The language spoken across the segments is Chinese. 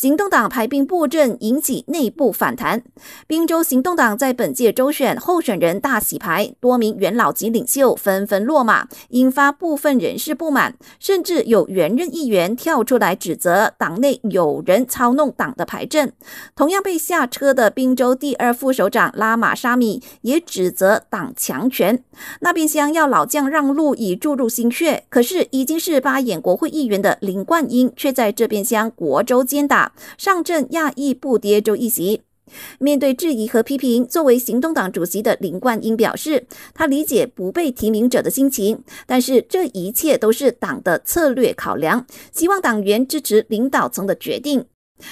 行动党排兵布阵，引起内部反弹。滨州行动党在本届州选候选人大洗牌，多名元老级领袖纷纷落马，引发部分人士不满，甚至有原任议员跳出来指责党内有人操弄党的牌阵。同样被下车的滨州第二副首长拉马沙米也指责党强权。那边厢要老将让路以注入心血，可是已经是八眼国会议员的林冠英却在这边厢国州兼打。上阵亚裔不跌周一席，面对质疑和批评，作为行动党主席的林冠英表示，他理解不被提名者的心情，但是这一切都是党的策略考量，希望党员支持领导层的决定。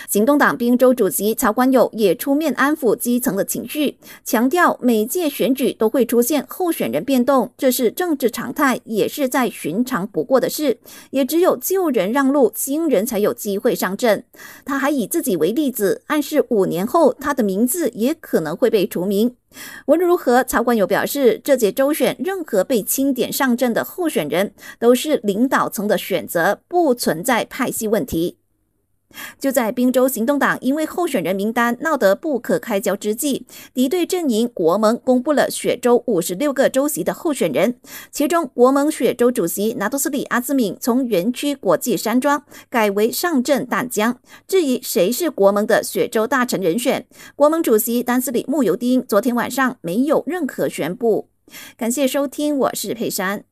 行动党滨州主席曹冠友也出面安抚基层的情绪，强调每届选举都会出现候选人变动，这是政治常态，也是再寻常不过的事。也只有旧人让路，新人才有机会上阵。他还以自己为例子，暗示五年后他的名字也可能会被除名。无论如何，曹冠友表示，这届周选任何被清点上阵的候选人都是领导层的选择，不存在派系问题。就在滨州行动党因为候选人名单闹得不可开交之际，敌对阵营国盟公布了雪州五十六个州席的候选人，其中国盟雪州主席拿督斯里阿兹敏从园区国际山庄改为上阵淡江。至于谁是国盟的雪州大臣人选，国盟主席丹斯里穆尤丁昨天晚上没有任何宣布。感谢收听，我是佩珊。